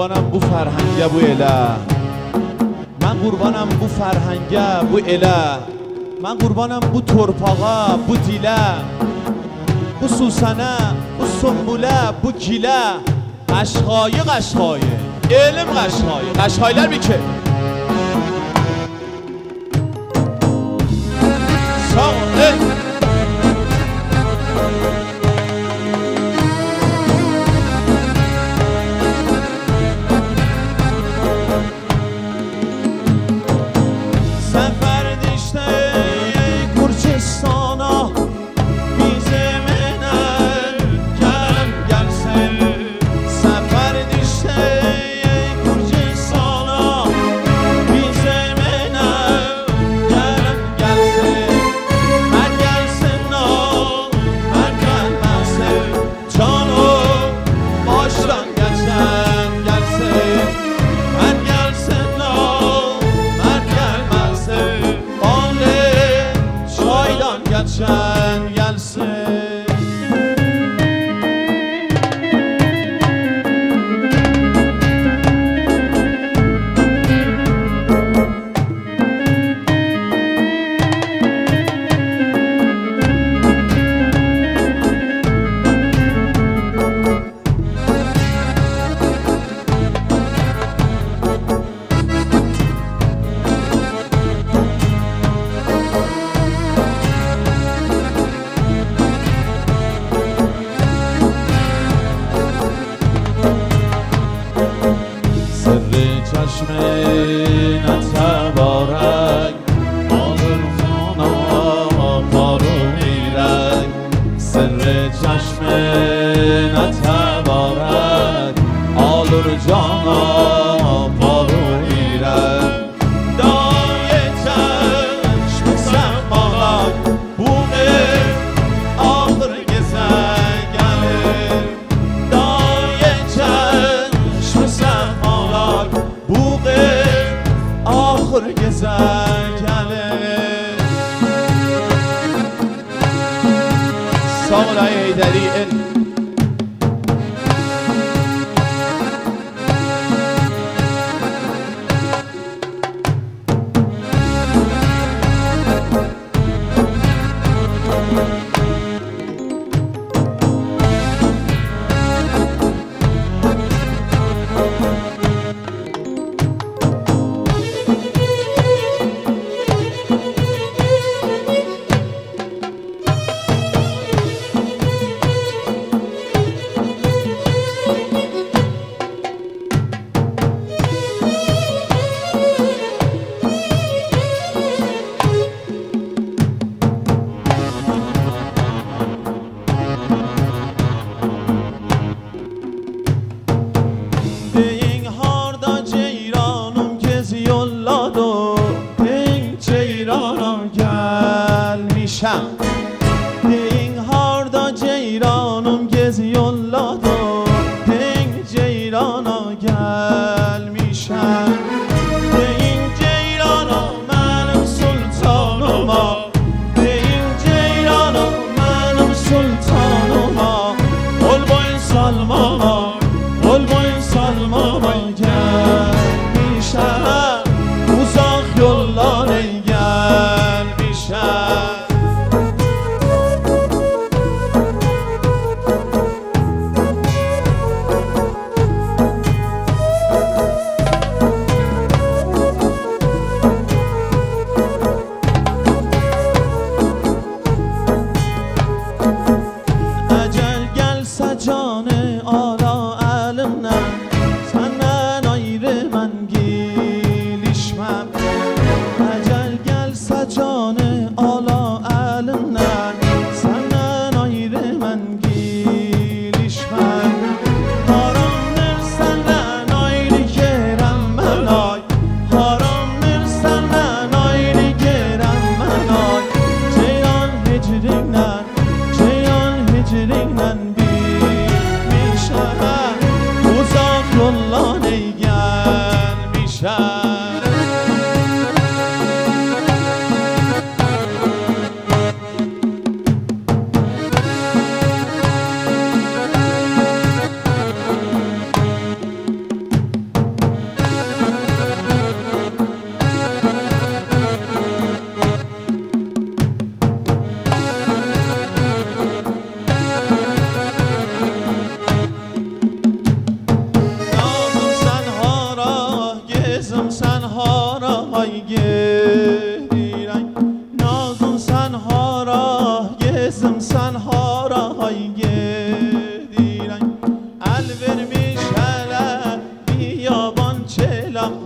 قربانم بو فرهنگه بو اله. من قربانم بو فرهنگه بو اله. من قربانم بو ترپاقا بو دیله. بو سوسنه بو سنبوله بو گیله. قشقایه قشقایه علم قشقایه قشقایلر بیکه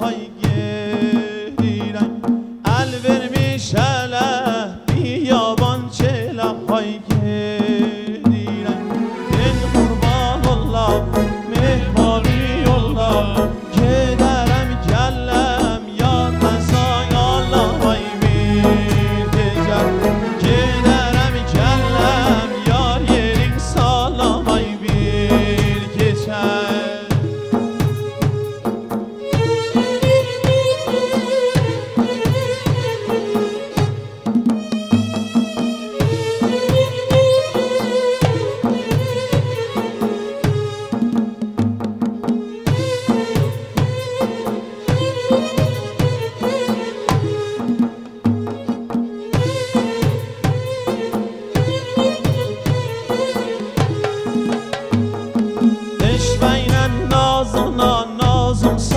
hay yeah. não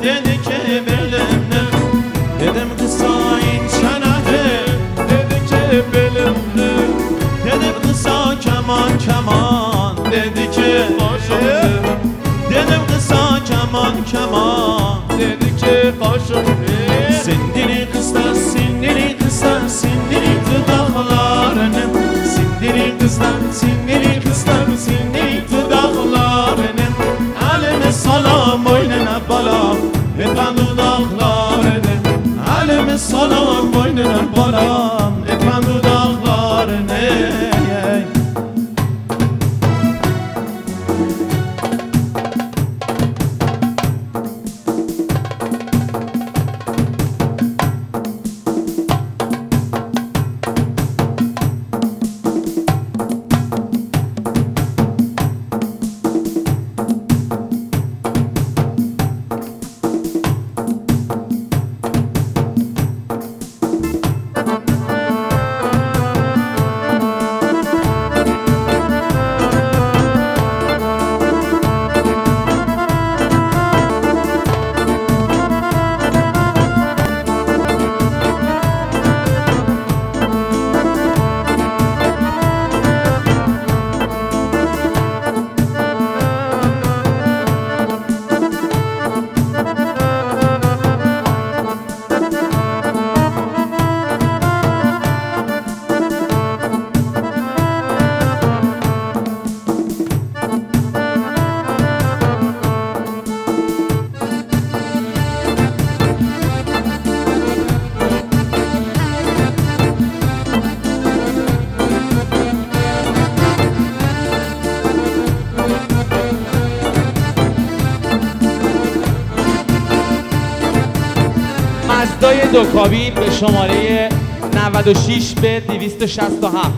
Then dönüp bana صدای دو کابین به شماره 96 به 267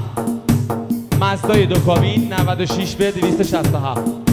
مزدای دو کابین 96 به 267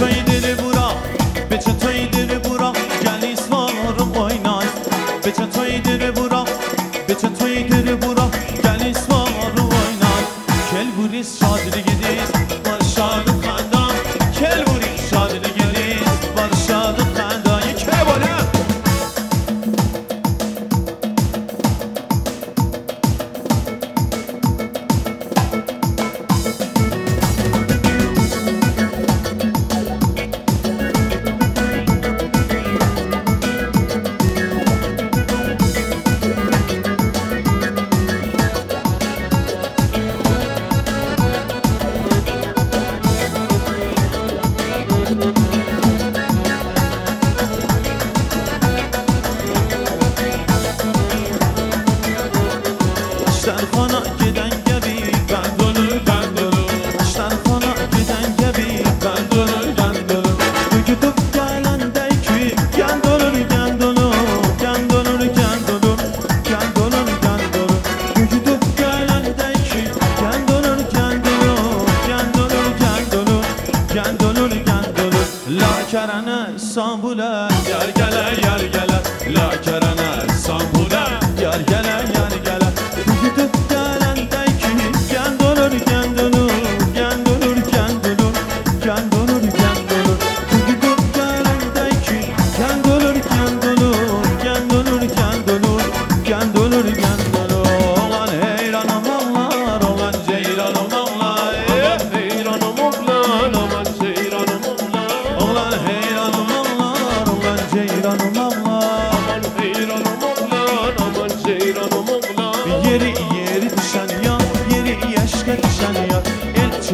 就算一点点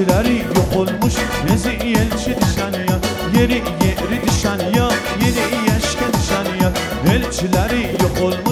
Yerleri yok olmuş nezi elçi dışanıya Yeri yeri dışanıya Yeri yeşke dışanıya Elçileri yok olmuş